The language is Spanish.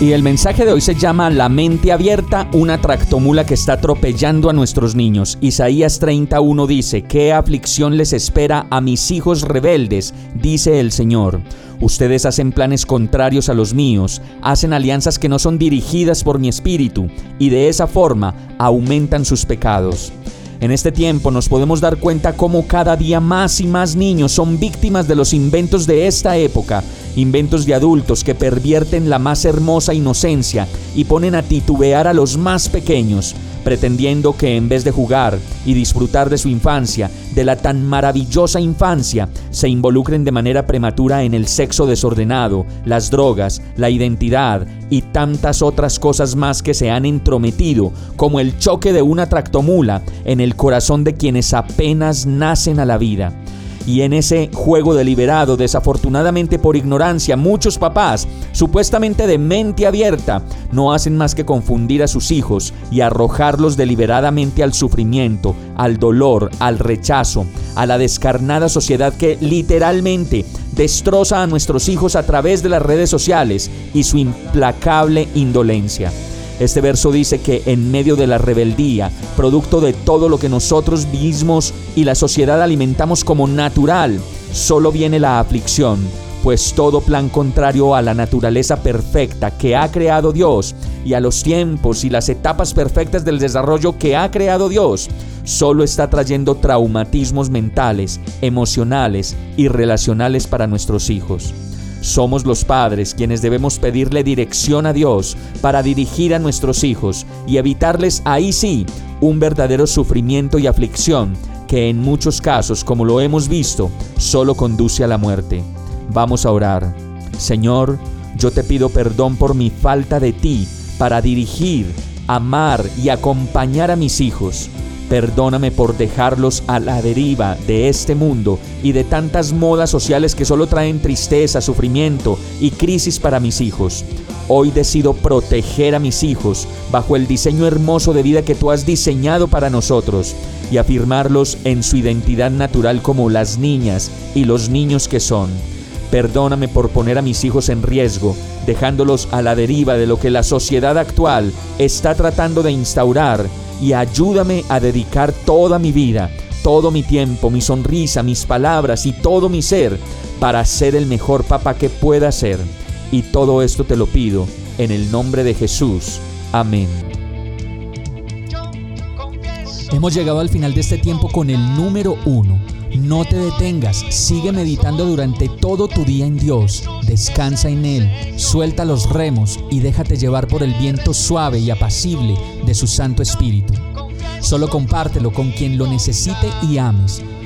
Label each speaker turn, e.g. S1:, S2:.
S1: Y el mensaje de hoy se llama La mente abierta, una tractomula que está atropellando a nuestros niños. Isaías 31 dice, ¿qué aflicción les espera a mis hijos rebeldes? Dice el Señor. Ustedes hacen planes contrarios a los míos, hacen alianzas que no son dirigidas por mi espíritu, y de esa forma aumentan sus pecados. En este tiempo nos podemos dar cuenta cómo cada día más y más niños son víctimas de los inventos de esta época, inventos de adultos que pervierten la más hermosa inocencia y ponen a titubear a los más pequeños, pretendiendo que en vez de jugar y disfrutar de su infancia, de la tan maravillosa infancia, se involucren de manera prematura en el sexo desordenado, las drogas, la identidad y tantas otras cosas más que se han entrometido, como el choque de una tractomula en el corazón de quienes apenas nacen a la vida. Y en ese juego deliberado, desafortunadamente por ignorancia, muchos papás, supuestamente de mente abierta, no hacen más que confundir a sus hijos y arrojarlos deliberadamente al sufrimiento, al dolor, al rechazo, a la descarnada sociedad que literalmente destroza a nuestros hijos a través de las redes sociales y su implacable indolencia. Este verso dice que en medio de la rebeldía, producto de todo lo que nosotros mismos y la sociedad alimentamos como natural, solo viene la aflicción, pues todo plan contrario a la naturaleza perfecta que ha creado Dios y a los tiempos y las etapas perfectas del desarrollo que ha creado Dios, solo está trayendo traumatismos mentales, emocionales y relacionales para nuestros hijos. Somos los padres quienes debemos pedirle dirección a Dios para dirigir a nuestros hijos y evitarles ahí sí un verdadero sufrimiento y aflicción que en muchos casos, como lo hemos visto, solo conduce a la muerte. Vamos a orar. Señor, yo te pido perdón por mi falta de ti para dirigir, amar y acompañar a mis hijos. Perdóname por dejarlos a la deriva de este mundo y de tantas modas sociales que solo traen tristeza, sufrimiento y crisis para mis hijos. Hoy decido proteger a mis hijos bajo el diseño hermoso de vida que tú has diseñado para nosotros y afirmarlos en su identidad natural como las niñas y los niños que son. Perdóname por poner a mis hijos en riesgo, dejándolos a la deriva de lo que la sociedad actual está tratando de instaurar y ayúdame a dedicar toda mi vida, todo mi tiempo, mi sonrisa, mis palabras y todo mi ser para ser el mejor papá que pueda ser. Y todo esto te lo pido en el nombre de Jesús. Amén.
S2: Hemos llegado al final de este tiempo con el número uno. No te detengas, sigue meditando durante todo tu día en Dios, descansa en Él, suelta los remos y déjate llevar por el viento suave y apacible de su Santo Espíritu. Solo compártelo con quien lo necesite y ames.